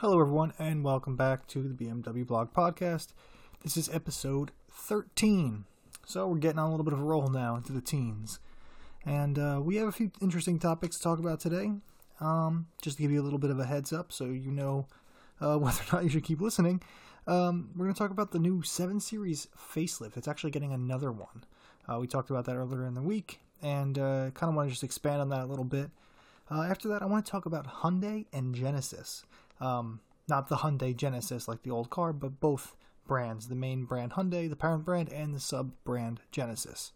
Hello, everyone, and welcome back to the BMW Blog Podcast. This is episode 13. So, we're getting on a little bit of a roll now into the teens. And uh, we have a few interesting topics to talk about today. Um, just to give you a little bit of a heads up so you know uh, whether or not you should keep listening, um, we're going to talk about the new 7 Series facelift. It's actually getting another one. Uh, we talked about that earlier in the week, and uh, kind of want to just expand on that a little bit. Uh, after that, I want to talk about Hyundai and Genesis. Um, not the Hyundai Genesis like the old car, but both brands the main brand Hyundai, the parent brand, and the sub brand Genesis.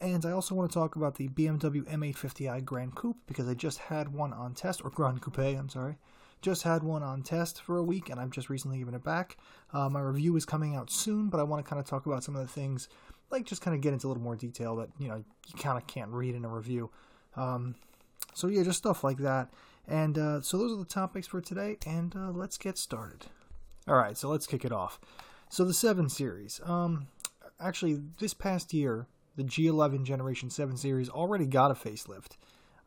And I also want to talk about the BMW M850i Grand Coupe because I just had one on test, or Grand Coupe, I'm sorry. Just had one on test for a week and I've just recently given it back. Uh, my review is coming out soon, but I want to kind of talk about some of the things, like just kind of get into a little more detail that, you know, you kind of can't read in a review. Um, so yeah, just stuff like that. And uh, so those are the topics for today, and uh, let's get started. All right, so let's kick it off. So the 7 Series. Um, actually, this past year, the G11 Generation 7 Series already got a facelift.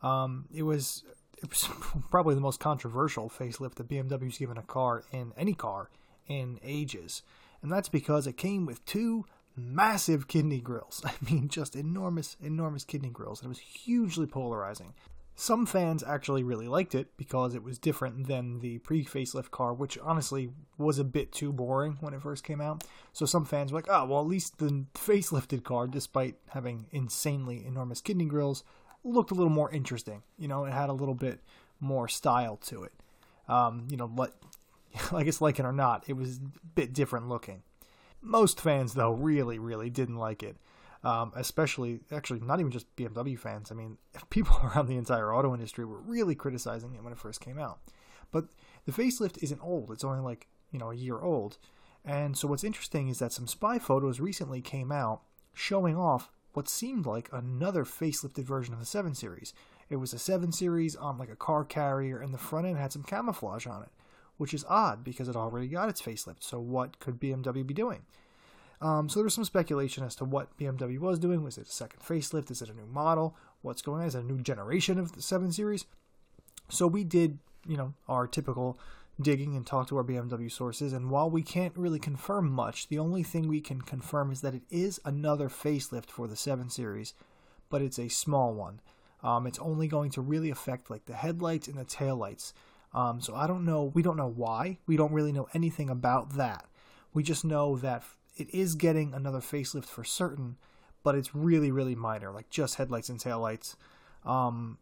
Um, it was it was probably the most controversial facelift that BMW's given a car in any car in ages, and that's because it came with two massive kidney grills. I mean, just enormous, enormous kidney grills, and it was hugely polarizing. Some fans actually really liked it because it was different than the pre facelift car, which honestly was a bit too boring when it first came out. So some fans were like, oh, well, at least the facelifted car, despite having insanely enormous kidney grills, looked a little more interesting. You know, it had a little bit more style to it. Um, you know, let, I guess like it or not, it was a bit different looking. Most fans, though, really, really didn't like it um, especially actually not even just BMW fans. I mean, people around the entire auto industry were really criticizing it when it first came out. But the facelift isn't old; it's only like you know a year old. And so what's interesting is that some spy photos recently came out showing off what seemed like another facelifted version of the 7 Series. It was a 7 Series on like a car carrier, and the front end had some camouflage on it, which is odd because it already got its facelift. So what could BMW be doing? Um, so there was some speculation as to what BMW was doing. Was it a second facelift? Is it a new model? What's going on? Is it a new generation of the 7 Series? So we did, you know, our typical digging and talked to our BMW sources. And while we can't really confirm much, the only thing we can confirm is that it is another facelift for the 7 Series, but it's a small one. Um, it's only going to really affect like the headlights and the taillights. Um, so I don't know. We don't know why. We don't really know anything about that. We just know that it is getting another facelift for certain, but it's really really minor, like just headlights and taillights. Um,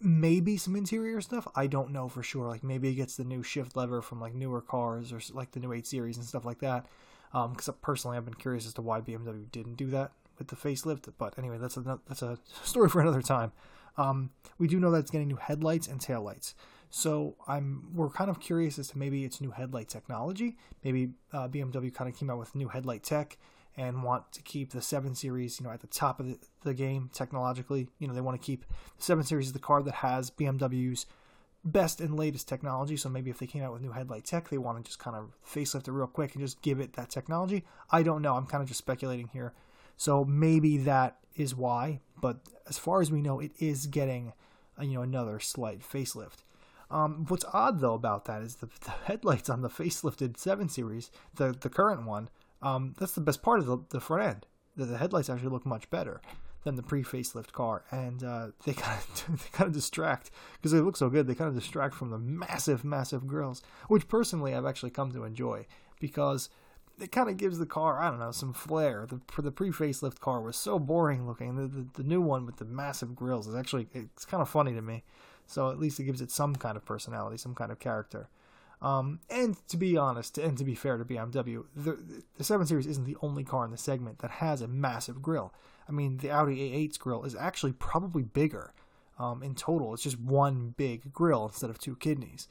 maybe some interior stuff. I don't know for sure. Like maybe it gets the new shift lever from like newer cars or like the new 8 Series and stuff like that. Because um, personally, I've been curious as to why BMW didn't do that with the facelift. But anyway, that's a that's a story for another time. Um, we do know that it's getting new headlights and taillights. So I'm we're kind of curious as to maybe it's new headlight technology. Maybe uh, BMW kind of came out with new headlight tech and want to keep the 7 Series, you know, at the top of the, the game technologically. You know, they want to keep the 7 Series is the car that has BMW's best and latest technology. So maybe if they came out with new headlight tech, they want to just kind of facelift it real quick and just give it that technology. I don't know. I'm kind of just speculating here. So maybe that is why. But as far as we know, it is getting, uh, you know, another slight facelift. Um, what's odd though about that is the, the, headlights on the facelifted 7 Series, the the current one. Um, that's the best part of the, the front end. The, the headlights actually look much better than the pre-facelift car, and uh, they kind of they kind of distract because they look so good. They kind of distract from the massive, massive grills, which personally I've actually come to enjoy because it kind of gives the car I don't know some flair. The the pre-facelift car was so boring looking. The, the the new one with the massive grills is actually it's kind of funny to me. So at least it gives it some kind of personality, some kind of character. Um, and to be honest, and to be fair to BMW, the, the 7 Series isn't the only car in the segment that has a massive grille. I mean, the Audi A8's grille is actually probably bigger um, in total. It's just one big grille instead of two kidneys.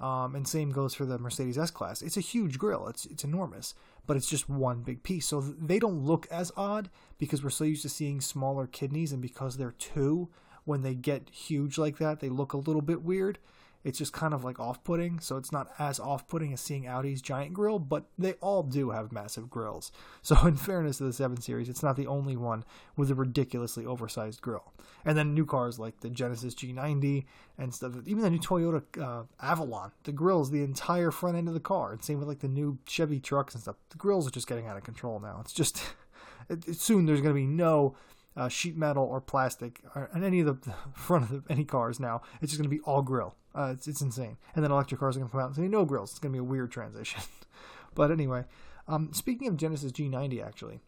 Um, and same goes for the Mercedes S Class. It's a huge grille. It's it's enormous, but it's just one big piece. So they don't look as odd because we're so used to seeing smaller kidneys, and because they're two, when they get huge like that, they look a little bit weird. It's just kind of like off-putting, so it's not as off-putting as seeing Audi's giant grill, but they all do have massive grills. So in fairness to the 7 Series, it's not the only one with a ridiculously oversized grill. And then new cars like the Genesis G90 and stuff, even the new Toyota uh, Avalon, the grill's the entire front end of the car. And same with like the new Chevy trucks and stuff. The grills are just getting out of control now. It's just it, soon there's going to be no uh, sheet metal or plastic on any of the front of the, any cars now. It's just going to be all grill. Uh, it's, it's insane. And then electric cars are going to come out and say no grills. It's going to be a weird transition. but anyway, um, speaking of Genesis G90, actually,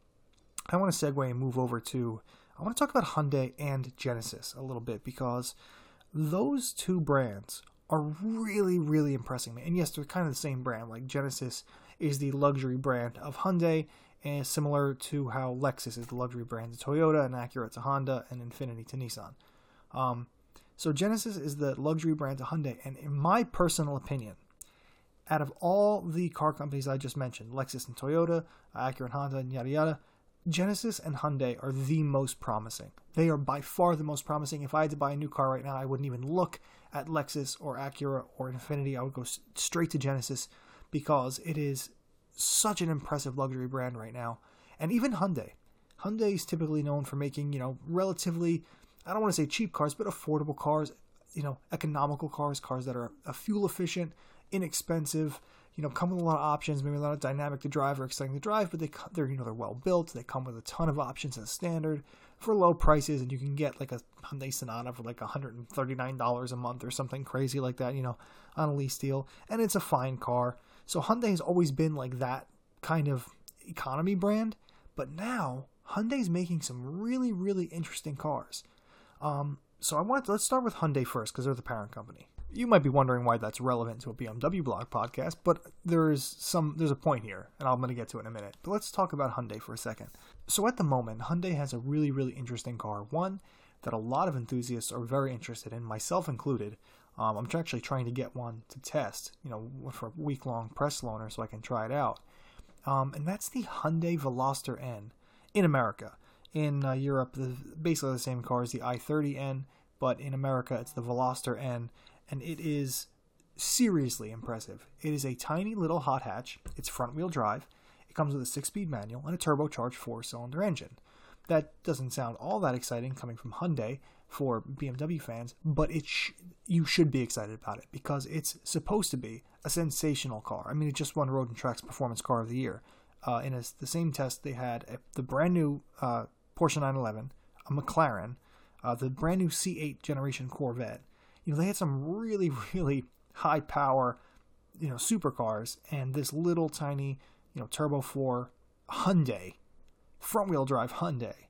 I want to segue and move over to I want to talk about Hyundai and Genesis a little bit because those two brands are really, really impressing me. And yes, they're kind of the same brand. Like Genesis is the luxury brand of Hyundai, and similar to how Lexus is the luxury brand to Toyota, and Acura to Honda, and Infiniti to Nissan. Um, so Genesis is the luxury brand to Hyundai, and in my personal opinion, out of all the car companies I just mentioned, Lexus and Toyota, Acura and Honda, and yada yada, Genesis and Hyundai are the most promising. They are by far the most promising. If I had to buy a new car right now, I wouldn't even look at Lexus or Acura or Infiniti. I would go straight to Genesis because it is such an impressive luxury brand right now. And even Hyundai. Hyundai is typically known for making, you know, relatively, I don't want to say cheap cars, but affordable cars, you know, economical cars, cars that are uh, fuel efficient, inexpensive, you know, come with a lot of options, maybe a lot of dynamic to drive or exciting to drive, but they they're you know they're well built. They come with a ton of options as standard for low prices, and you can get like a Hyundai Sonata for like $139 a month or something crazy like that, you know, on a lease deal, and it's a fine car. So Hyundai has always been like that kind of economy brand, but now Hyundai's making some really really interesting cars. Um, so I want let's start with Hyundai first because they're the parent company you might be wondering why that's relevant to a BMW blog podcast, but there's some there's a point here, and I'm going to get to it in a minute. But let's talk about Hyundai for a second. So at the moment, Hyundai has a really really interesting car, one that a lot of enthusiasts are very interested in, myself included. Um, I'm actually trying to get one to test, you know, for a week long press loaner so I can try it out. Um, and that's the Hyundai Veloster N in America. In uh, Europe, the, basically the same car as the i30N, but in America it's the Veloster N and it is seriously impressive. It is a tiny little hot hatch. It's front wheel drive. It comes with a six speed manual and a turbocharged four cylinder engine. That doesn't sound all that exciting coming from Hyundai for BMW fans, but it sh- you should be excited about it because it's supposed to be a sensational car. I mean, it just won Road and Track's Performance Car of the Year. Uh, in a, the same test, they had a, the brand new uh, Porsche 911, a McLaren, uh, the brand new C8 generation Corvette, you know, they had some really, really high power, you know, supercars, and this little tiny, you know, Turbo 4 Hyundai, front wheel drive Hyundai,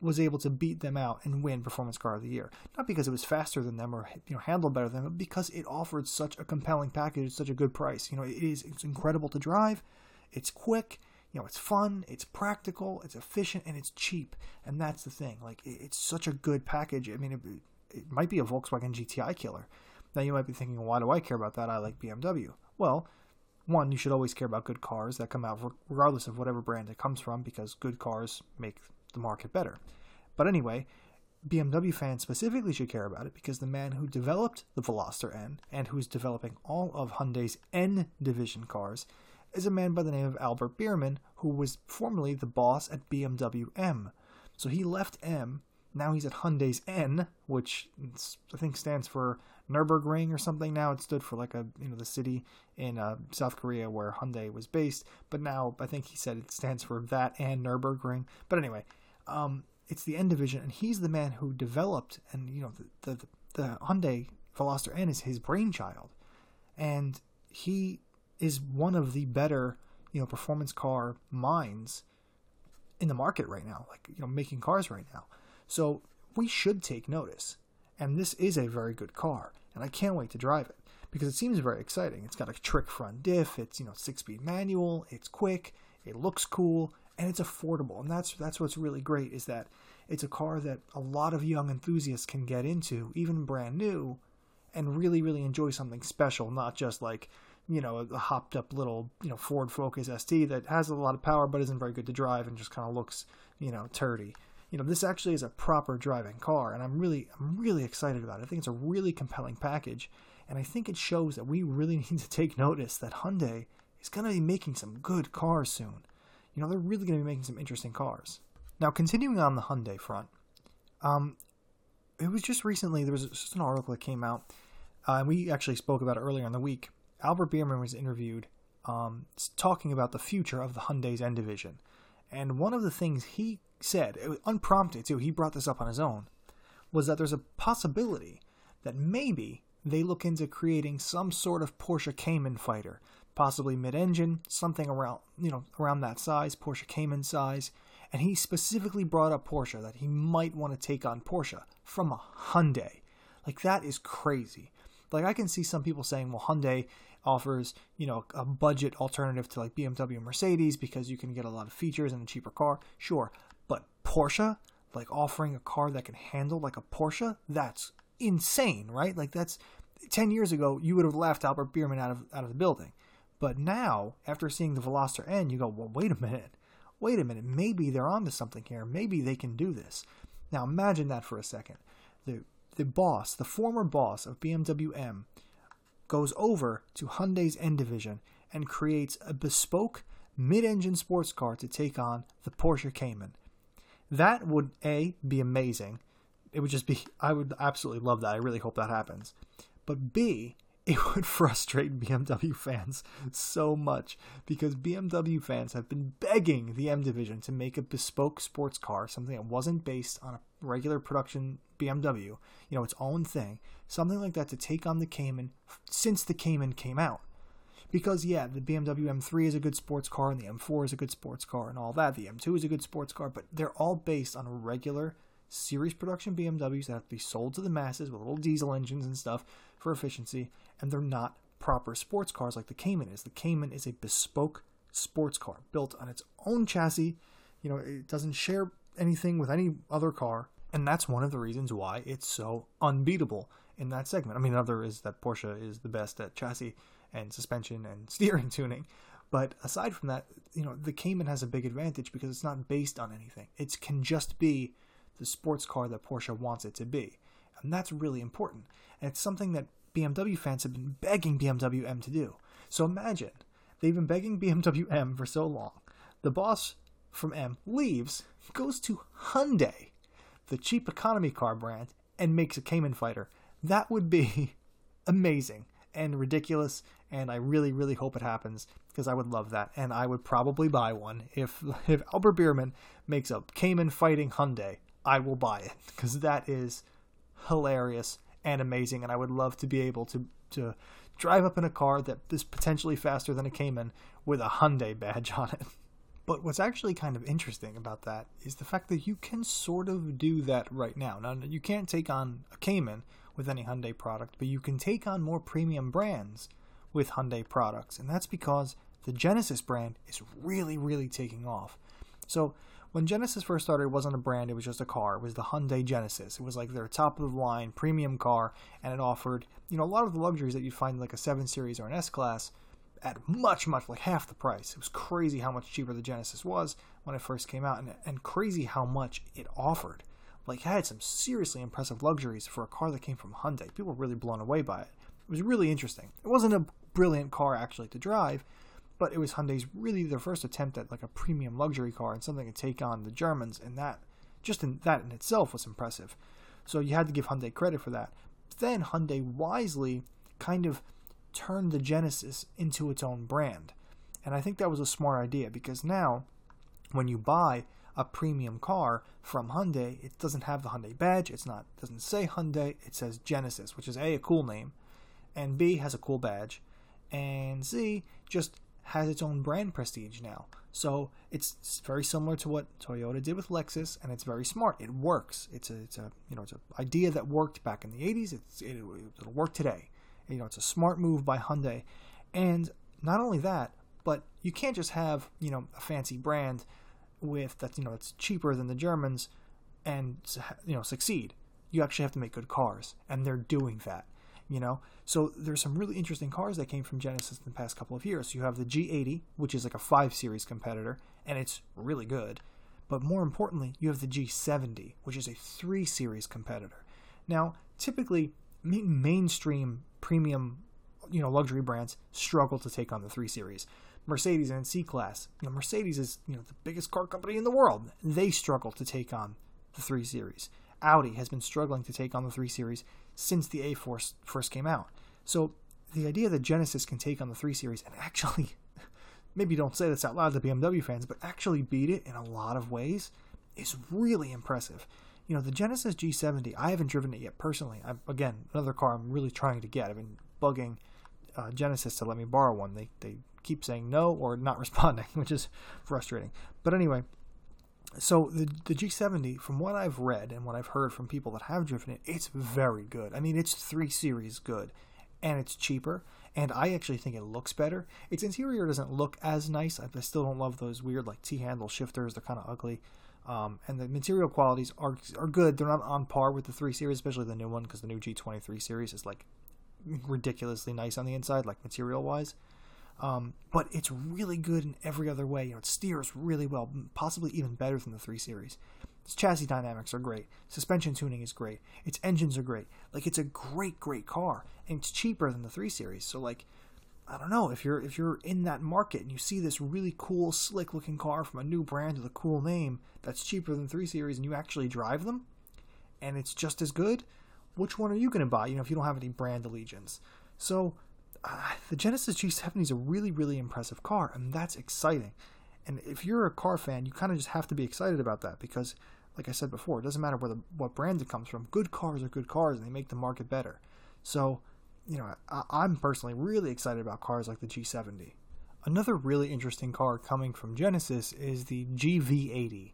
was able to beat them out and win Performance Car of the Year. Not because it was faster than them or you know handled better than them, but because it offered such a compelling package, at such a good price. You know, it is it's incredible to drive, it's quick, you know, it's fun, it's practical, it's efficient, and it's cheap. And that's the thing. Like, it's such a good package. I mean, it, it might be a Volkswagen GTI killer. Now you might be thinking, why do I care about that? I like BMW. Well, one, you should always care about good cars that come out regardless of whatever brand it comes from because good cars make the market better. But anyway, BMW fans specifically should care about it because the man who developed the Veloster N and who's developing all of Hyundai's N division cars is a man by the name of Albert Biermann, who was formerly the boss at BMW M. So he left M now he's at Hyundai's N, which I think stands for Nurburgring or something. Now it stood for like a you know the city in uh, South Korea where Hyundai was based, but now I think he said it stands for that and Nurburgring. But anyway, um, it's the N division, and he's the man who developed and you know the the, the Hyundai Veloster N is his brainchild, and he is one of the better you know performance car minds in the market right now, like you know making cars right now. So we should take notice. And this is a very good car, and I can't wait to drive it because it seems very exciting. It's got a trick front diff, it's you know six-speed manual, it's quick, it looks cool, and it's affordable. And that's that's what's really great is that it's a car that a lot of young enthusiasts can get into, even brand new, and really really enjoy something special, not just like you know a hopped up little you know Ford Focus ST that has a lot of power but isn't very good to drive and just kind of looks you know turdy you know, this actually is a proper driving car, and I'm really, I'm really excited about it. I think it's a really compelling package, And I think it shows that we really need to take notice that Hyundai is going to be making some good cars soon. You know, they're really going to be making some interesting cars. Now, continuing on the Hyundai front, um, it was just recently, there was just an article that came out, uh, and we actually spoke about it earlier in the week. Albert Biermann was interviewed um, talking about the future of the Hyundai's N division. And one of the things he said, unprompted too, he brought this up on his own, was that there's a possibility that maybe they look into creating some sort of Porsche Cayman fighter, possibly mid-engine, something around you know around that size, Porsche Cayman size. And he specifically brought up Porsche that he might want to take on Porsche from a Hyundai. Like that is crazy. Like I can see some people saying, well, Hyundai offers you know a budget alternative to like BMW Mercedes because you can get a lot of features in a cheaper car. Sure, but Porsche, like offering a car that can handle like a Porsche, that's insane, right? Like that's 10 years ago, you would have laughed Albert Biermann out of out of the building. But now, after seeing the Veloster N, you go, well, wait a minute. Wait a minute. Maybe they're onto something here. Maybe they can do this. Now, imagine that for a second. The, the boss, the former boss of BMW M, goes over to Hyundai's N division and creates a bespoke mid engine sports car to take on the Porsche Cayman. That would, A, be amazing. It would just be, I would absolutely love that. I really hope that happens. But B, it would frustrate BMW fans so much because BMW fans have been begging the M division to make a bespoke sports car, something that wasn't based on a regular production BMW, you know, its own thing, something like that to take on the Cayman since the Cayman came out. Because, yeah, the BMW M3 is a good sports car and the M4 is a good sports car and all that. The M2 is a good sports car, but they're all based on regular series production BMWs that have to be sold to the masses with little diesel engines and stuff for efficiency, and they're not proper sports cars like the Cayman is. The Cayman is a bespoke sports car built on its own chassis. You know, it doesn't share anything with any other car, and that's one of the reasons why it's so unbeatable in that segment. I mean, another is that Porsche is the best at chassis and suspension and steering tuning. But aside from that, you know, the Cayman has a big advantage because it's not based on anything. It can just be the sports car that Porsche wants it to be. And that's really important. And it's something that BMW fans have been begging BMW M to do. So imagine, they've been begging BMW M for so long. The boss from M leaves, goes to Hyundai, the cheap economy car brand, and makes a Cayman fighter. That would be amazing and ridiculous, and I really, really hope it happens because I would love that, and I would probably buy one if if Albert Biermann makes a Cayman fighting Hyundai. I will buy it because that is hilarious and amazing, and I would love to be able to to drive up in a car that is potentially faster than a Cayman with a Hyundai badge on it. But what's actually kind of interesting about that is the fact that you can sort of do that right now. Now, you can't take on a Cayman with any Hyundai product, but you can take on more premium brands with Hyundai products, and that's because the Genesis brand is really, really taking off. So, when Genesis first started, it wasn't a brand, it was just a car. It was the Hyundai Genesis. It was like their top of the line premium car, and it offered, you know, a lot of the luxuries that you'd find like a 7 Series or an S Class at much, much like half the price. It was crazy how much cheaper the Genesis was when it first came out, and, and crazy how much it offered. Like, it had some seriously impressive luxuries for a car that came from Hyundai. People were really blown away by it. It was really interesting. It wasn't a brilliant car actually to drive, but it was Hyundai's really their first attempt at like a premium luxury car and something to take on the Germans, and that just in that in itself was impressive. So you had to give Hyundai credit for that. Then Hyundai wisely kind of turned the Genesis into its own brand. And I think that was a smart idea because now when you buy a premium car from Hyundai, it doesn't have the Hyundai badge, it's not doesn't say Hyundai, it says Genesis, which is A a cool name, and B has a cool badge, and C just has its own brand prestige now. So it's very similar to what Toyota did with Lexus, and it's very smart. It works. It's a, it's a you know, it's an idea that worked back in the '80s. It's, it, it'll work today. You know, it's a smart move by Hyundai, and not only that, but you can't just have you know a fancy brand with that you know it's cheaper than the Germans, and you know succeed. You actually have to make good cars, and they're doing that you know so there's some really interesting cars that came from genesis in the past couple of years you have the g80 which is like a 5 series competitor and it's really good but more importantly you have the g70 which is a 3 series competitor now typically mainstream premium, you know, luxury brands struggle to take on the 3 Series. Mercedes and C Class, you know, Mercedes is, you know, the biggest car company in the world. They struggle to take on the 3 Series. Audi has been struggling to take on the 3 Series since the A4 first came out. So the idea that Genesis can take on the 3 Series and actually, maybe don't say this out loud to BMW fans, but actually beat it in a lot of ways is really impressive. You know, the Genesis G70, I haven't driven it yet personally. I, again, another car I'm really trying to get. I've been bugging uh, Genesis to let me borrow one. They, they keep saying no or not responding, which is frustrating. But anyway, so the the G70, from what I've read and what I've heard from people that have driven it, it's very good. I mean, it's three series good, and it's cheaper. And I actually think it looks better. Its interior doesn't look as nice. I still don't love those weird like T-handle shifters. They're kind of ugly. Um, and the material qualities are are good. They're not on par with the three series, especially the new one, because the new G20 3 series is like ridiculously nice on the inside, like material wise. Um, but it's really good in every other way. You know, it steers really well, possibly even better than the 3 Series. Its chassis dynamics are great. Suspension tuning is great. Its engines are great. Like it's a great, great car, and it's cheaper than the 3 Series. So like, I don't know if you're if you're in that market and you see this really cool, slick looking car from a new brand with a cool name that's cheaper than 3 Series, and you actually drive them, and it's just as good. Which one are you going to buy? You know, if you don't have any brand allegiance. So the Genesis G70 is a really, really impressive car, and that's exciting. And if you're a car fan, you kind of just have to be excited about that because, like I said before, it doesn't matter where the, what brand it comes from. Good cars are good cars, and they make the market better. So, you know, I, I'm personally really excited about cars like the G70. Another really interesting car coming from Genesis is the GV80.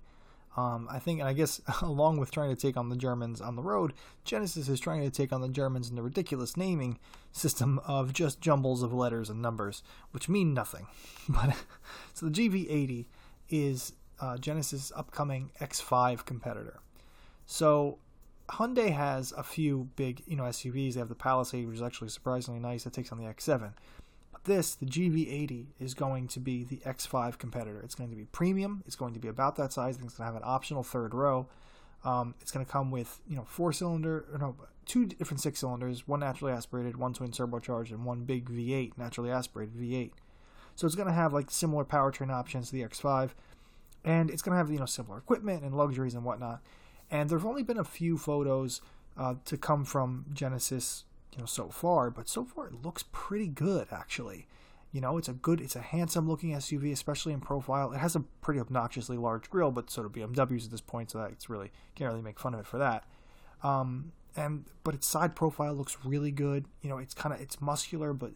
Um, I think, and I guess along with trying to take on the Germans on the road, Genesis is trying to take on the Germans in the ridiculous naming system of just jumbles of letters and numbers, which mean nothing. But so the GV80 is uh, Genesis' upcoming X5 competitor. So Hyundai has a few big, you know, SUVs. They have the Palisade, which is actually surprisingly nice. That takes on the X7 this, the GV80, is going to be the X5 competitor. It's going to be premium. It's going to be about that size. It's going to have an optional third row. Um, it's going to come with you know four cylinder, no, two different six cylinders, one naturally aspirated, one twin turbocharged, and one big V8 naturally aspirated V8. So it's going to have like similar powertrain options to the X5, and it's going to have you know similar equipment and luxuries and whatnot. And there've only been a few photos uh, to come from Genesis you know so far, but so far it looks pretty good actually. You know, it's a good, it's a handsome looking SUV, especially in profile. It has a pretty obnoxiously large grille, but so do BMWs at this point, so that's really can't really make fun of it for that. Um, and but its side profile looks really good. You know, it's kind of it's muscular, but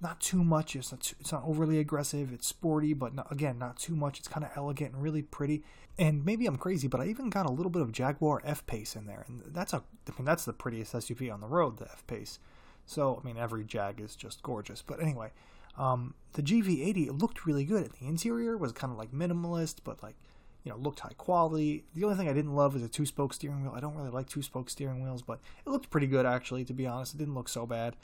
not too much. It's not, too, it's not overly aggressive. It's sporty, but not, again, not too much. It's kind of elegant and really pretty. And maybe I'm crazy, but I even got a little bit of Jaguar F Pace in there, and that's a I mean that's the prettiest SUV on the road, the F Pace. So I mean every Jag is just gorgeous. But anyway, um, the GV80 looked really good. The interior was kind of like minimalist, but like you know looked high quality. The only thing I didn't love was a two spoke steering wheel. I don't really like two spoke steering wheels, but it looked pretty good actually. To be honest, it didn't look so bad.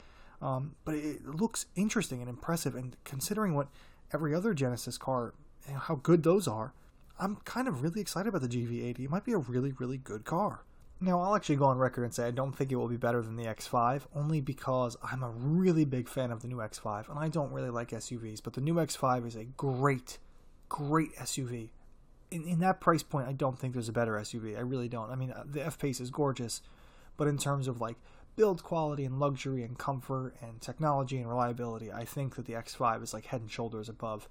Um, but it looks interesting and impressive, and considering what every other Genesis car, you know, how good those are, I'm kind of really excited about the GV80. It might be a really, really good car. Now, I'll actually go on record and say I don't think it will be better than the X5, only because I'm a really big fan of the new X5, and I don't really like SUVs, but the new X5 is a great, great SUV. In, in that price point, I don't think there's a better SUV. I really don't. I mean, uh, the F Pace is gorgeous, but in terms of like build quality and luxury and comfort and technology and reliability, I think that the X5 is like head and shoulders above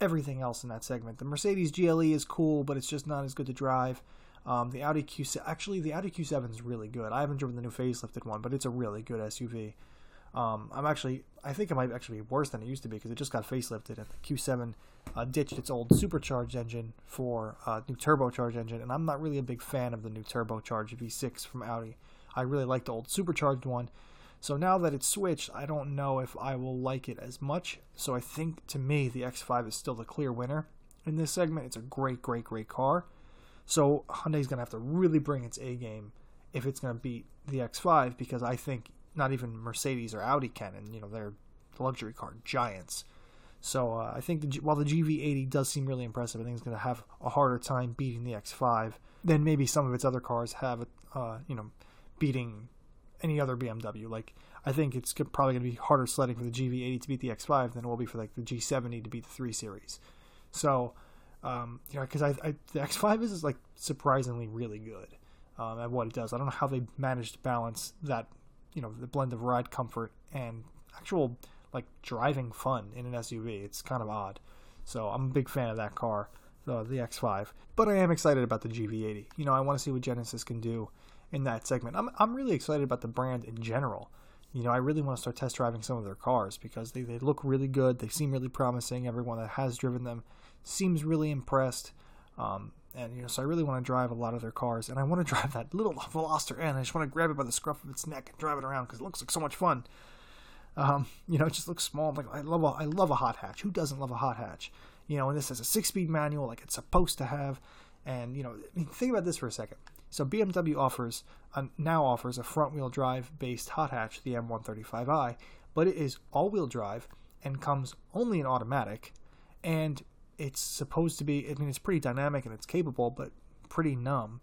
everything else in that segment. The Mercedes GLE is cool, but it's just not as good to drive. Um, the Audi Q7, actually, the Audi Q7 is really good. I haven't driven the new facelifted one, but it's a really good SUV. Um, I'm actually, I think it might actually be worse than it used to be because it just got facelifted and the Q7 uh, ditched its old supercharged engine for a uh, new turbocharged engine, and I'm not really a big fan of the new turbocharged V6 from Audi. I really like the old supercharged one. So now that it's switched, I don't know if I will like it as much. So I think to me, the X5 is still the clear winner in this segment. It's a great, great, great car. So Hyundai's going to have to really bring its A game if it's going to beat the X5 because I think not even Mercedes or Audi can, and you know they're luxury car giants. So uh, I think the, while the GV80 does seem really impressive, I think it's going to have a harder time beating the X5 than maybe some of its other cars have. Uh, you know, beating any other BMW. Like I think it's probably going to be harder sledding for the GV80 to beat the X5 than it will be for like the G70 to beat the 3 Series. So, um, you know, because I, I, the X5 is, is like surprisingly really good um, at what it does. I don't know how they managed to balance that, you know, the blend of ride comfort and actual like driving fun in an SUV. It's kind of odd. So I'm a big fan of that car, the, the X5. But I am excited about the GV80. You know, I want to see what Genesis can do in that segment. I'm I'm really excited about the brand in general. You know, I really want to start test driving some of their cars because they, they look really good. They seem really promising. Everyone that has driven them seems really impressed. Um, and you know, so I really want to drive a lot of their cars, and I want to drive that little Veloster i just want to grab it by the scruff of its neck and drive it around because it looks like so much fun. Um, you know, it just looks small. Like I love a, I love a hot hatch. Who doesn't love a hot hatch? You know, and this has a six-speed manual like it's supposed to have. And you know, I mean, think about this for a second. So BMW offers now offers a front-wheel drive based hot hatch, the M135i, but it is all-wheel drive and comes only in automatic, and it's supposed to be. I mean, it's pretty dynamic and it's capable, but pretty numb.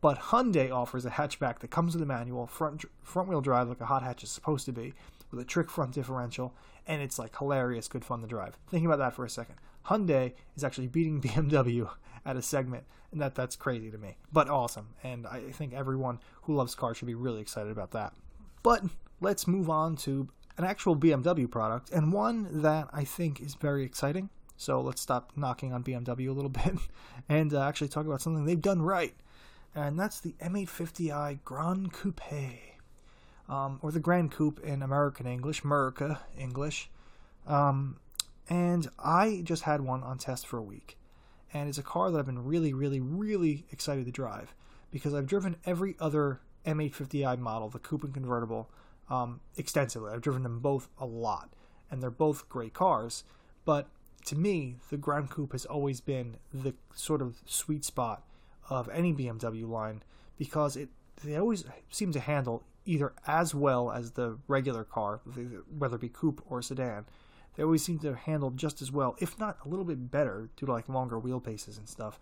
But Hyundai offers a hatchback that comes with a manual, front front wheel drive like a hot hatch is supposed to be, with a trick front differential, and it's like hilarious, good fun to drive. Thinking about that for a second, Hyundai is actually beating BMW at a segment, and that that's crazy to me, but awesome. And I think everyone who loves cars should be really excited about that. But let's move on to an actual BMW product, and one that I think is very exciting. So let's stop knocking on BMW a little bit and uh, actually talk about something they've done right, and that's the M850i Grand Coupe um, or the Grand Coupe in American English, America English. Um, and I just had one on test for a week. And it's a car that I've been really, really, really excited to drive because I've driven every other M850i model, the coupe and convertible, um, extensively. I've driven them both a lot, and they're both great cars. But to me, the Grand Coupe has always been the sort of sweet spot of any BMW line because it they always seem to handle either as well as the regular car, whether it be coupe or sedan. They always seem to handle just as well, if not a little bit better, due to like longer wheelbases and stuff.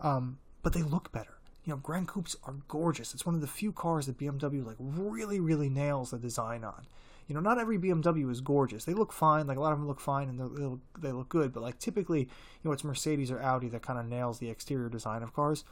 Um, but they look better. You know, Grand Coupes are gorgeous. It's one of the few cars that BMW like really, really nails the design on. You know, not every BMW is gorgeous. They look fine. Like a lot of them look fine and they look, they look good. But like typically, you know, it's Mercedes or Audi that kind of nails the exterior design of cars.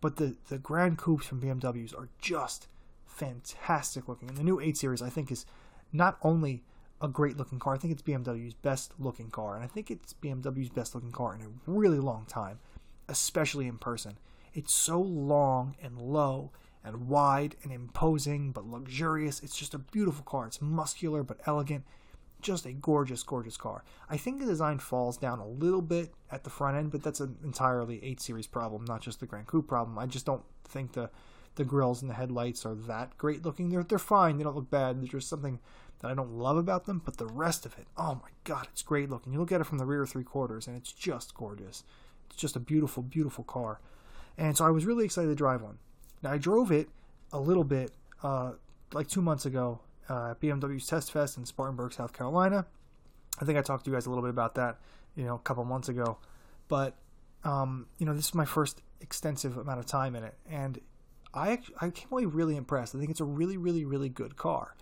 But the the Grand Coupes from BMWs are just fantastic looking. And the new 8 Series, I think, is not only a great looking car, I think it's BMW's best looking car. And I think it's BMW's best looking car in a really long time, especially in person. It's so long and low and wide and imposing but luxurious. It's just a beautiful car. It's muscular but elegant. Just a gorgeous, gorgeous car. I think the design falls down a little bit at the front end, but that's an entirely 8 Series problem, not just the Grand Coupe problem. I just don't think the the grills and the headlights are that great looking. They're they're fine. They don't look bad. There's just something that I don't love about them, but the rest of it, oh my god, it's great looking. You look at it from the rear three quarters, and it's just gorgeous. It's just a beautiful, beautiful car. And so I was really excited to drive one. Now I drove it a little bit, uh, like two months ago, uh, at BMW's Test Fest in Spartanburg, South Carolina. I think I talked to you guys a little bit about that, you know, a couple months ago. But um, you know, this is my first extensive amount of time in it, and I I came away really impressed. I think it's a really really really good car,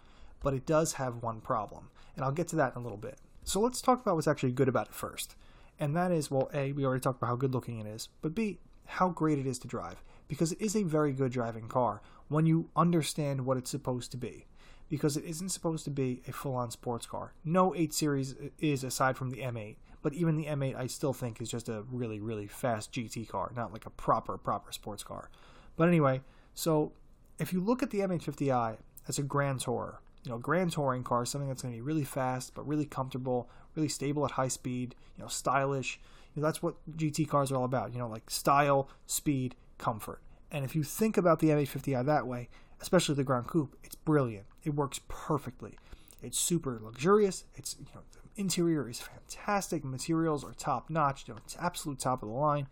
but it does have one problem, and I'll get to that in a little bit. So let's talk about what's actually good about it first, and that is well, a we already talked about how good looking it is, but b how great it is to drive because it is a very good driving car when you understand what it's supposed to be. Because it isn't supposed to be a full on sports car. No 8 Series is aside from the M8, but even the M8 I still think is just a really, really fast GT car, not like a proper, proper sports car. But anyway, so if you look at the M850i as a grand tourer, you know, grand touring car, something that's going to be really fast but really comfortable, really stable at high speed, you know, stylish. You know, that's what GT cars are all about. You know, like style, speed, comfort. And if you think about the M850i that way, especially the Grand Coupe, it's brilliant. It works perfectly. It's super luxurious. It's you know the interior is fantastic. Materials are top notch. You know, it's absolute top of the line.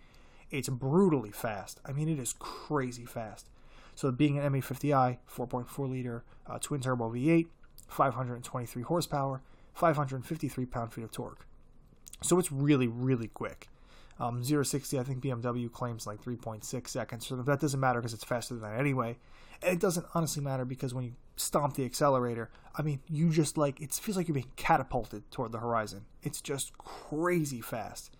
It's brutally fast. I mean, it is crazy fast. So being an M850i, 4.4 liter uh, twin turbo V8, 523 horsepower, 553 pound feet of torque. So it's really, really quick. Um, 0 60, I think BMW claims like 3.6 seconds, so that doesn't matter because it's faster than that anyway. And it doesn't honestly matter because when you stomp the accelerator, I mean, you just like, it feels like you're being catapulted toward the horizon. It's just crazy fast.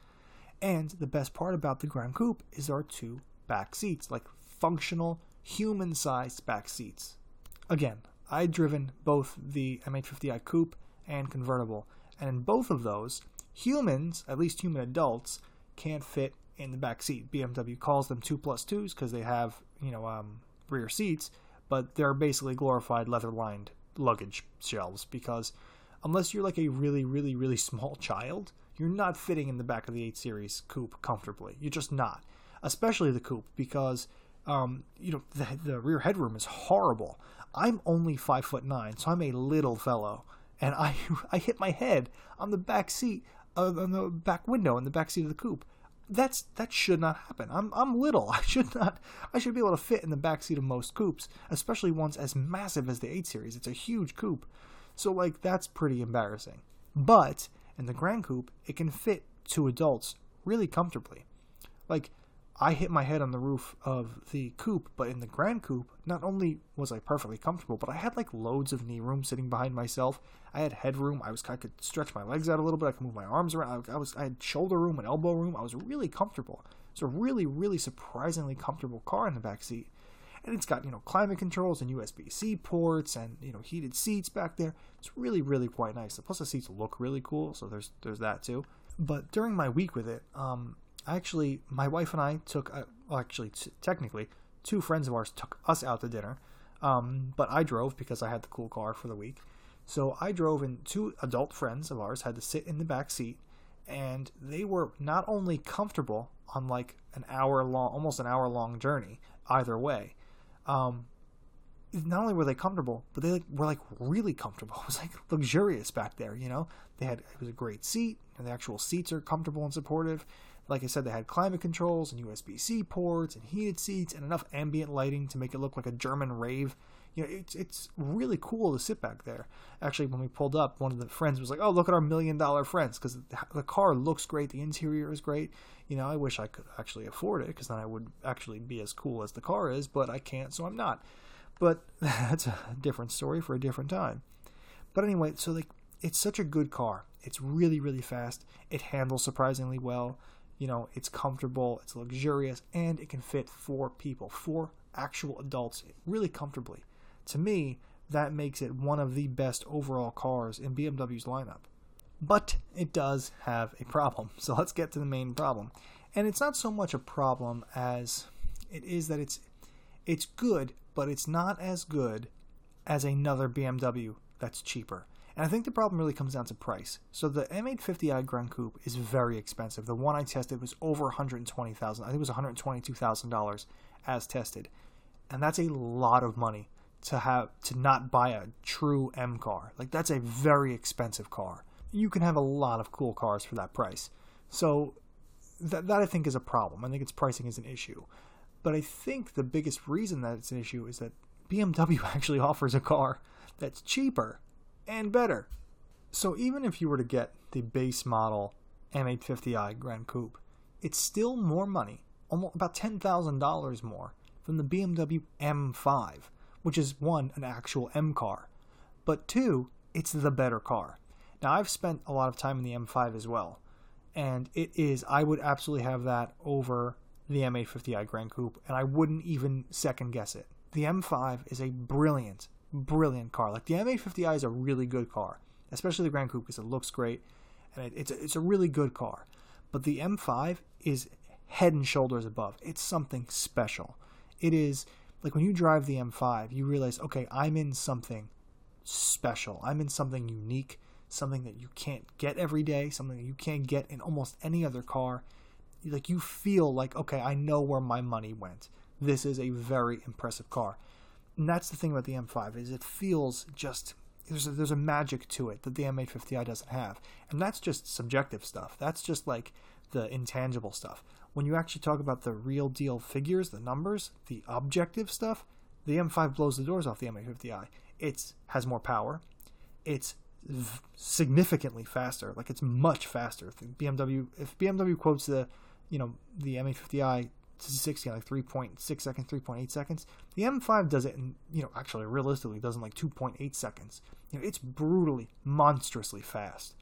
And the best part about the Grand Coupe is are two back seats, like functional, human sized back seats. Again, I'd driven both the M850i Coupe and convertible, and in both of those, humans, at least human adults, can't fit in the back seat. BMW calls them two plus twos because they have, you know, um, rear seats, but they're basically glorified leather lined luggage shelves because unless you're like a really, really, really small child, you're not fitting in the back of the 8 Series coupe comfortably. You're just not. Especially the coupe because, um, you know, the, the rear headroom is horrible. I'm only five foot nine, so I'm a little fellow, and I I hit my head on the back seat, uh, on the back window in the back seat of the coupe. That's that should not happen. I'm I'm little. I should not. I should be able to fit in the back seat of most coupes, especially ones as massive as the 8 Series. It's a huge coupe, so like that's pretty embarrassing. But in the Grand Coupe, it can fit two adults really comfortably. Like I hit my head on the roof of the coupe, but in the Grand Coupe, not only was I perfectly comfortable, but I had like loads of knee room sitting behind myself. I had headroom. I was I could stretch my legs out a little bit. I could move my arms around. I, I was I had shoulder room and elbow room. I was really comfortable. It's a really really surprisingly comfortable car in the back seat, and it's got you know climate controls and USB C ports and you know heated seats back there. It's really really quite nice. Plus the seats look really cool, so there's there's that too. But during my week with it, um, actually, my wife and I took, uh, well, actually, t- technically, two friends of ours took us out to dinner. Um, but I drove because I had the cool car for the week. So I drove, and two adult friends of ours had to sit in the back seat, and they were not only comfortable on like an hour long, almost an hour long journey either way. Um, not only were they comfortable, but they were like really comfortable. It was like luxurious back there, you know. They had it was a great seat, and the actual seats are comfortable and supportive. Like I said, they had climate controls and USB C ports and heated seats and enough ambient lighting to make it look like a German rave. You know, it's it's really cool to sit back there. Actually, when we pulled up, one of the friends was like, "Oh, look at our million dollar friends," because the car looks great, the interior is great. You know, I wish I could actually afford it because then I would actually be as cool as the car is, but I can't, so I'm not. But that's a different story for a different time. But anyway, so like it's such a good car. It's really really fast. It handles surprisingly well you know, it's comfortable, it's luxurious, and it can fit four people, four actual adults, really comfortably. To me, that makes it one of the best overall cars in BMW's lineup. But it does have a problem. So let's get to the main problem. And it's not so much a problem as it is that it's it's good, but it's not as good as another BMW that's cheaper. And I think the problem really comes down to price. So the M850i Grand Coupe is very expensive. The one I tested was over 120,000. I think it was $122,000 as tested. And that's a lot of money to have to not buy a true M car. Like that's a very expensive car. You can have a lot of cool cars for that price. So that that I think is a problem. I think its pricing is an issue. But I think the biggest reason that it's an issue is that BMW actually offers a car that's cheaper and better. So even if you were to get the base model M850i Grand Coupe, it's still more money, almost about $10,000 more than the BMW M5, which is one, an actual M car, but two, it's the better car. Now I've spent a lot of time in the M5 as well, and it is I would absolutely have that over the M850i Grand Coupe, and I wouldn't even second guess it. The M5 is a brilliant, brilliant car. Like the M850i is a really good car, especially the Grand Coupe because it looks great and it, it's a, it's a really good car. But the M5 is head and shoulders above. It's something special. It is like when you drive the M5, you realize, okay, I'm in something special. I'm in something unique, something that you can't get every day, something that you can't get in almost any other car. Like you feel like, okay, I know where my money went. This is a very impressive car and that's the thing about the M5 is it feels just there's a, there's a magic to it that the M850i doesn't have, and that's just subjective stuff. That's just like the intangible stuff. When you actually talk about the real deal figures, the numbers, the objective stuff, the M5 blows the doors off the M850i. It has more power. It's v- significantly faster. Like it's much faster. If BMW, if BMW quotes the you know, the M850i to 60 in like 3.6 seconds, 3.8 seconds. The M5 does it in, you know, actually realistically does in like 2.8 seconds. You know, it's brutally, monstrously fast.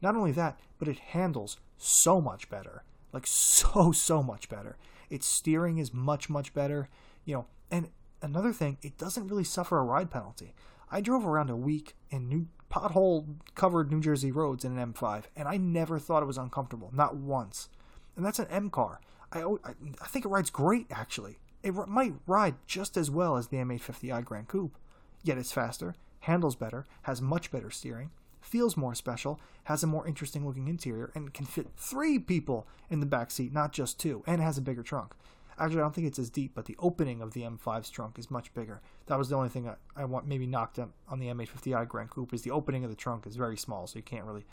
Not only that, but it handles so much better. Like so, so much better. Its steering is much, much better. You know, and another thing, it doesn't really suffer a ride penalty. I drove around a week in new pothole covered New Jersey roads in an M5, and I never thought it was uncomfortable, not once. And that's an M car. I, I think it rides great, actually. It might ride just as well as the M850i Grand Coupe, yet it's faster, handles better, has much better steering, feels more special, has a more interesting looking interior, and can fit three people in the back seat, not just two, and has a bigger trunk. Actually, I don't think it's as deep, but the opening of the M5's trunk is much bigger. That was the only thing I, I want maybe knocked up on the M850i Grand Coupe is the opening of the trunk is very small, so you can't really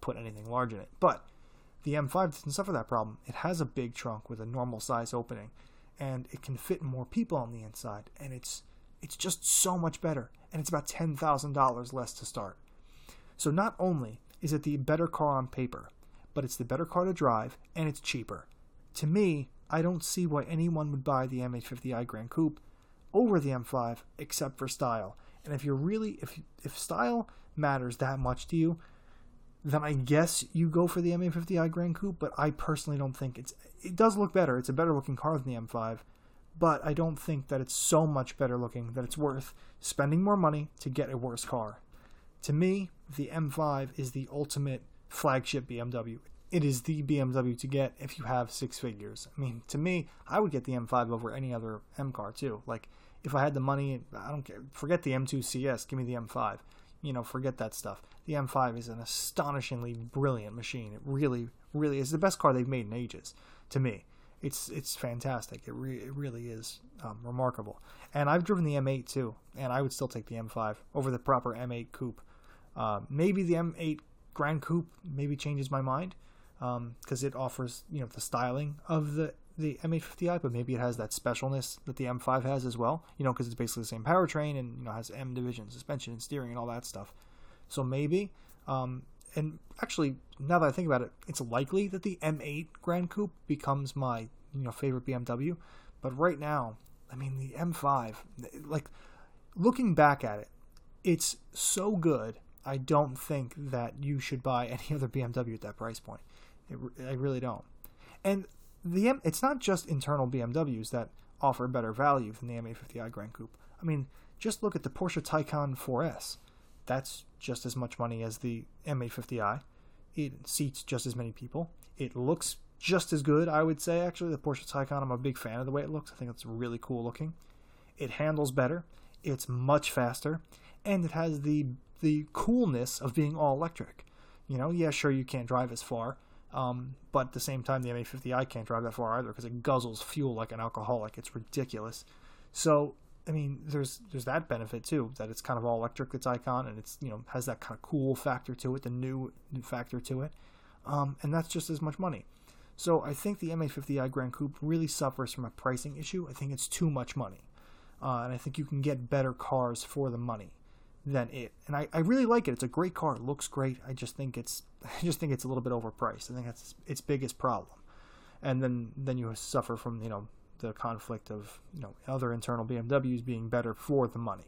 put anything large in it. But the M5 doesn't suffer that problem. It has a big trunk with a normal size opening, and it can fit more people on the inside, and it's it's just so much better, and it's about ten thousand dollars less to start. So not only is it the better car on paper, but it's the better car to drive, and it's cheaper. To me, I don't see why anyone would buy the M850i Grand Coupe over the M5 except for style. And if you're really if if style matters that much to you, then I guess you go for the M850i Grand Coupe, but I personally don't think it's it does look better. It's a better looking car than the M5, but I don't think that it's so much better looking that it's worth spending more money to get a worse car. To me, the M5 is the ultimate flagship BMW. It is the BMW to get if you have six figures. I mean, to me, I would get the M5 over any other M car too. Like if I had the money, I don't care. Forget the M2 CS, give me the M5 you know, forget that stuff. The M5 is an astonishingly brilliant machine. It really, really is the best car they've made in ages. To me, it's it's fantastic. It, re- it really is um, remarkable. And I've driven the M8 too, and I would still take the M5 over the proper M8 coupe. Uh, maybe the M8 Grand Coupe maybe changes my mind because um, it offers you know the styling of the the M850i, but maybe it has that specialness that the M5 has as well. You know, because it's basically the same powertrain and you know has M division, suspension, and steering, and all that stuff. So maybe, um, and actually, now that I think about it, it's likely that the M8 Grand Coupe becomes my you know favorite BMW. But right now, I mean, the M5, like looking back at it, it's so good. I don't think that you should buy any other BMW at that price point. It, I really don't. And the M, it's not just internal BMWs that offer better value than the M850i Grand Coupe. I mean, just look at the Porsche Taycan 4S. That's just as much money as the M850i. It seats just as many people. It looks just as good, I would say, actually. The Porsche Taycan, I'm a big fan of the way it looks. I think it's really cool looking. It handles better. It's much faster. And it has the the coolness of being all electric. You know, yeah, sure, you can't drive as far, um, but at the same time, the M850i can't drive that far either because it guzzles fuel like an alcoholic. It's ridiculous. So I mean, there's there's that benefit too that it's kind of all electric. Its icon and it's you know has that kind of cool factor to it, the new, factor to it, um, and that's just as much money. So I think the M850i Grand Coupe really suffers from a pricing issue. I think it's too much money, uh, and I think you can get better cars for the money than it. And I, I really like it. It's a great car. It looks great. I just think it's I just think it's a little bit overpriced. I think that's its biggest problem. And then then you suffer from you know the conflict of you know other internal BMWs being better for the money.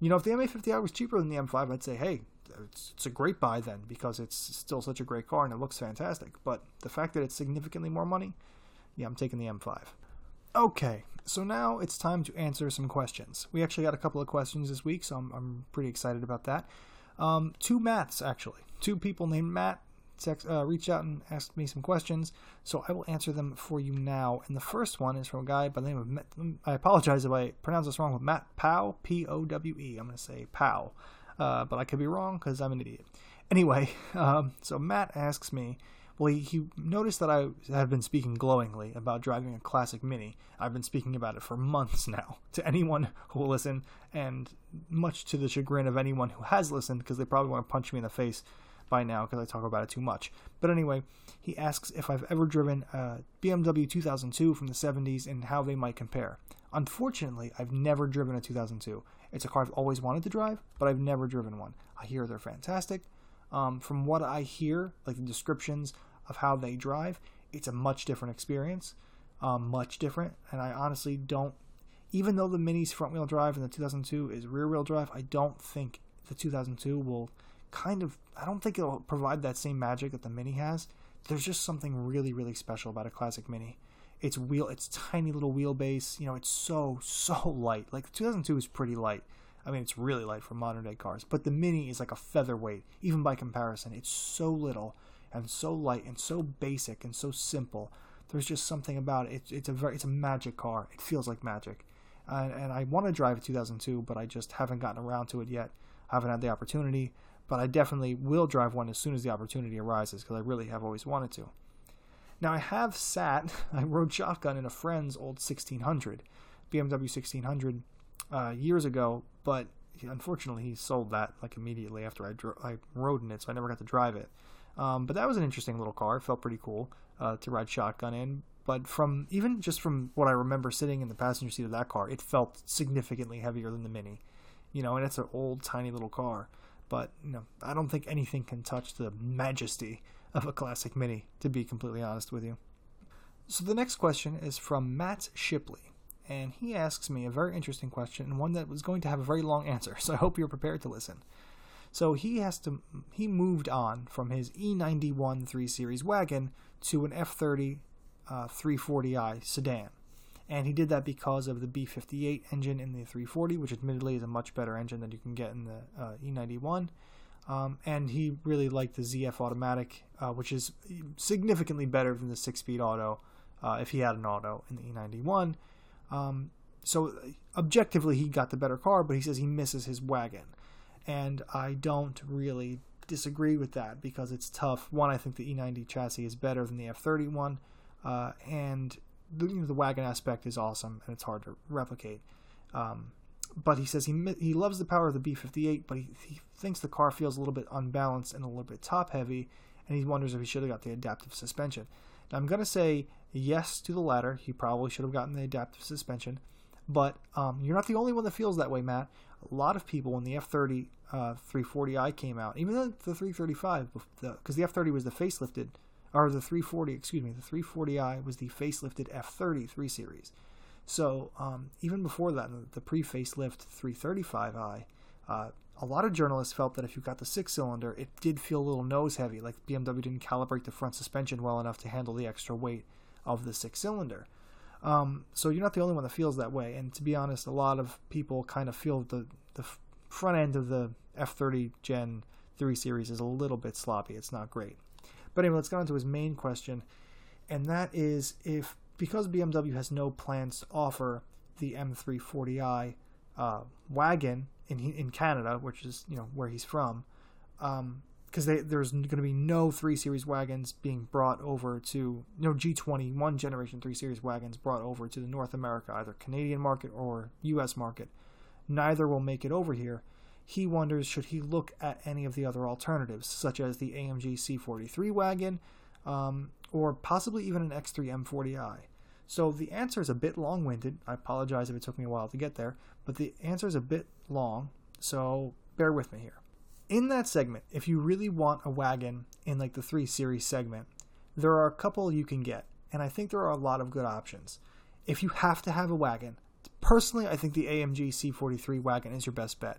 You know, if the M850i was cheaper than the M5, I'd say, hey, it's, it's a great buy then because it's still such a great car and it looks fantastic. But the fact that it's significantly more money, yeah, I'm taking the M5. Okay, so now it's time to answer some questions. We actually got a couple of questions this week, so I'm, I'm pretty excited about that. Um, two Matts, actually. Two people named Matt text, uh, out and asked me some questions, so I will answer them for you now. And the first one is from a guy by the name of, Matt, I apologize if I pronounce this wrong, with Matt Pow, P O W E. I'm going to say Pow, uh, but I could be wrong because I'm an idiot. Anyway, um, so Matt asks me well, he, he, noticed that I have been speaking glowingly about driving a classic Mini. I've been speaking about it for months now to anyone who will listen, and much to the chagrin of anyone who has listened, because they probably want to punch me in the face by now because I talk about it too much. But anyway, he asks if I've ever driven a BMW 2002 from the 70s and how they might compare. Unfortunately, I've never driven a 2002. It's a car I've always wanted to drive, but I've never driven one. I hear they're fantastic. Um, from what I hear, like the descriptions of how they drive, it's a much different experience, um, much different. And I honestly don't, even though the Mini's front wheel drive and the 2002 is rear wheel drive, I don't think the 2002 will kind of, I don't think it'll provide that same magic that the Mini has. There's just something really, really special about a classic Mini. It's wheel, it's tiny little wheelbase. You know, it's so, so light. Like the 2002 is pretty light. I mean, it's really light for modern day cars, but the Mini is like a featherweight, even by comparison. It's so little and so light and so basic and so simple. There's just something about it. It's, it's a very, it's a magic car. It feels like magic, and, and I want to drive a 2002, but I just haven't gotten around to it yet. I haven't had the opportunity, but I definitely will drive one as soon as the opportunity arises because I really have always wanted to. Now I have sat, I rode shotgun in a friend's old 1600, BMW 1600, uh, years ago, but unfortunately he sold that like immediately after I, dro- I rode in it, so I never got to drive it. Um, but that was an interesting little car. It felt pretty cool uh, to ride shotgun in. But from even just from what I remember sitting in the passenger seat of that car, it felt significantly heavier than the Mini. You know, and it's an old, tiny little car. But you know, I don't think anything can touch the majesty of a classic Mini. To be completely honest with you. So the next question is from Matt Shipley and he asks me a very interesting question and one that was going to have a very long answer. So I hope you're prepared to listen. So he has to he moved on from his E91 3 Series wagon to an F30 uh, 340i sedan. And he did that because of the B58 engine in the 340, which admittedly is a much better engine than you can get in the uh, E91. Um, and he really liked the ZF automatic, uh, which is significantly better than the six speed auto uh, if he had an auto in the E91. Um, so objectively, he got the better car, but he says he misses his wagon, and I don't really disagree with that because it's tough. One, I think the E90 chassis is better than the F30 one, uh, and the, you know, the wagon aspect is awesome and it's hard to replicate. Um, but he says he he loves the power of the B58, but he, he thinks the car feels a little bit unbalanced and a little bit top heavy, and he wonders if he should have got the adaptive suspension. Now I'm gonna say yes to the latter. He probably should have gotten the adaptive suspension. But um, you're not the only one that feels that way, Matt. A lot of people when the F30 uh, 340i came out, even the, the 335, because the F30 was the facelifted, or the 340, excuse me, the 340i was the facelifted F30 3 Series. So um, even before that, the pre-facelift 335i, uh, a lot of journalists felt that if you got the six cylinder, it did feel a little nose heavy, like BMW didn't calibrate the front suspension well enough to handle the extra weight of the six cylinder. Um, so you're not the only one that feels that way. And to be honest, a lot of people kind of feel the the front end of the F30 Gen 3 series is a little bit sloppy. It's not great. But anyway, let's get on to his main question, and that is if because BMW has no plans to offer the M340i uh, wagon in in Canada, which is you know where he's from, um, because there's going to be no 3 Series wagons being brought over to, no G20, one generation 3 Series wagons brought over to the North America, either Canadian market or US market. Neither will make it over here. He wonders should he look at any of the other alternatives, such as the AMG C43 wagon, um, or possibly even an X3 M40i. So the answer is a bit long winded. I apologize if it took me a while to get there, but the answer is a bit long, so bear with me here in that segment, if you really want a wagon in like the 3 Series segment, there are a couple you can get, and I think there are a lot of good options. If you have to have a wagon, personally, I think the AMG C43 wagon is your best bet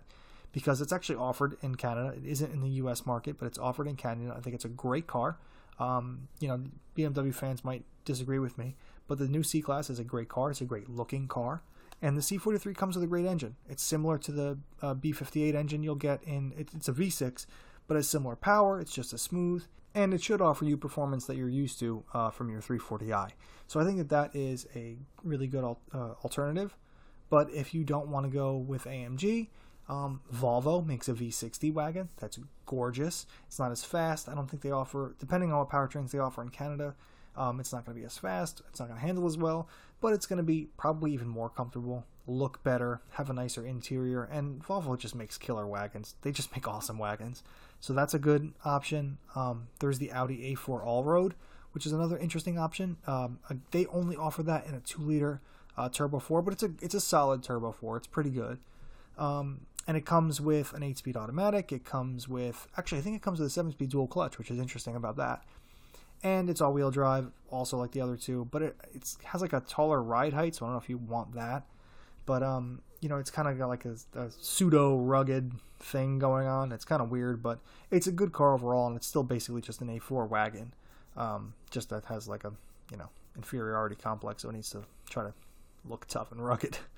because it's actually offered in Canada. It isn't in the US market, but it's offered in Canada. I think it's a great car. Um, you know, BMW fans might disagree with me, but the new C Class is a great car. It's a great looking car. And the C43 comes with a great engine. It's similar to the uh, B58 engine you'll get in, it, it's a V6, but it's similar power, it's just as smooth, and it should offer you performance that you're used to uh, from your 340i. So I think that that is a really good al- uh, alternative. But if you don't want to go with AMG, um, Volvo makes a V60 wagon. That's gorgeous. It's not as fast. I don't think they offer, depending on what powertrains they offer in Canada, um, it's not going to be as fast. It's not going to handle as well but it's going to be probably even more comfortable, look better, have a nicer interior, and Volvo just makes killer wagons. They just make awesome wagons. So that's a good option. Um, there's the Audi A4 Allroad, which is another interesting option. Um, uh, they only offer that in a two liter uh, turbo four, but it's a it's a solid turbo four. It's pretty good. Um, and it comes with an 8 speed automatic. It comes with, actually, I think it comes with a 7 speed dual clutch, which is interesting about that and it's all-wheel drive, also like the other two. But it has like a taller ride height, so I don't know if you want that. But um, you know, it's kind of got like a, a pseudo rugged thing going on. It's kind of weird, but it's a good car overall, and it's still basically just an A4 wagon. Um, just that has like a you know inferiority complex, so it needs to try to look tough and rugged.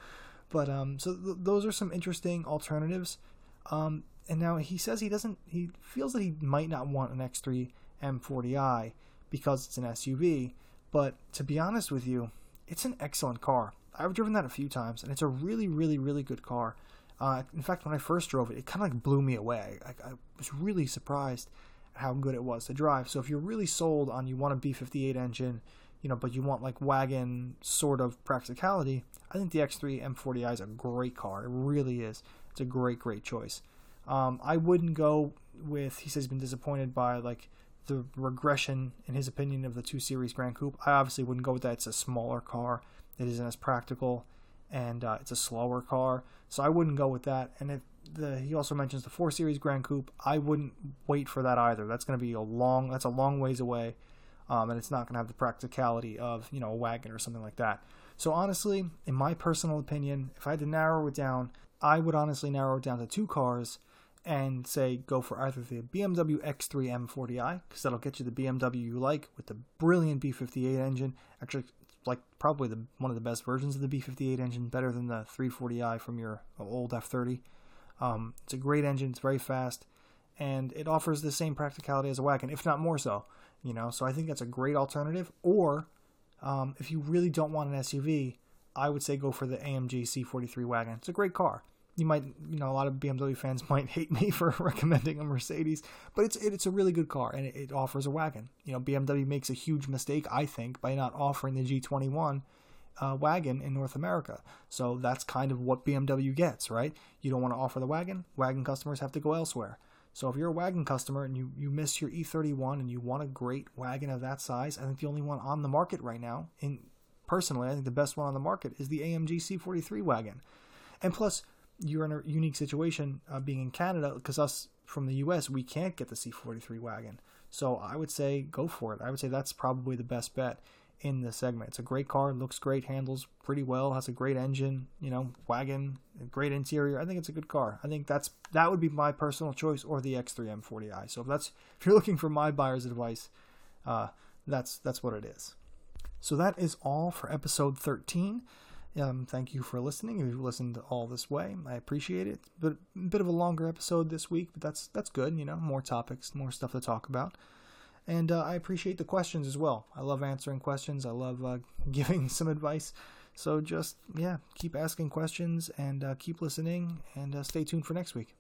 But um, so th- those are some interesting alternatives. Um, and now he says he doesn't. He feels that he might not want an X3 M40i because it's an SUV. But to be honest with you, it's an excellent car. I've driven that a few times, and it's a really, really, really good car. Uh, in fact, when I first drove it, it kind of like blew me away. I, I was really surprised how good it was to drive. So if you're really sold on you want a B58 engine, you know, but you want like wagon sort of practicality, I think the X3 M40i is a great car. It really is. It's a great, great choice. Um, I wouldn't go with. He says he's been disappointed by like the regression, in his opinion, of the two series Grand Coupe. I obviously wouldn't go with that. It's a smaller car. It isn't as practical, and uh, it's a slower car. So I wouldn't go with that. And if the he also mentions the four series Grand Coupe, I wouldn't wait for that either. That's going to be a long. That's a long ways away um, and it's not going to have the practicality of you know a wagon or something like that. So honestly, in my personal opinion, if I had to narrow it down, I would honestly narrow it down to two cars and say go for either the BMW X3 M40i because that'll get you the BMW you like with the brilliant B58 engine. Actually, like probably the one of the best versions of the B58 engine, better than the 340i from your old F30. Um, it's a great engine. It's very fast, and it offers the same practicality as a wagon, if not more so you know so i think that's a great alternative or um, if you really don't want an suv i would say go for the amg c43 wagon it's a great car you might you know a lot of bmw fans might hate me for recommending a mercedes but it's it's a really good car and it, it offers a wagon you know bmw makes a huge mistake i think by not offering the g21 uh, wagon in North America. So that's kind of what BMW gets, right? You don't want to offer the wagon, wagon customers have to go elsewhere. So if you're a wagon customer and you, you miss your E31 and you want a great wagon of that size, I think the only one on the market right now, in personally, I think the best one on the market is the AMG C43 wagon. And plus, you're in a unique situation uh, being in Canada because us from the US, we can't get the C43 wagon. So I would say go for it. I would say that's probably the best bet in the segment. It's a great car, looks great, handles pretty well, has a great engine, you know, wagon, great interior. I think it's a good car. I think that's that would be my personal choice or the X3 M40i. So if that's if you're looking for my buyer's advice, uh, that's that's what it is. So that is all for episode 13. Um, thank you for listening. If you've listened all this way, I appreciate it. But a bit of a longer episode this week, but that's that's good. You know, more topics, more stuff to talk about and uh, I appreciate the questions as well. I love answering questions. I love uh, giving some advice. So just yeah, keep asking questions and uh, keep listening, and uh, stay tuned for next week.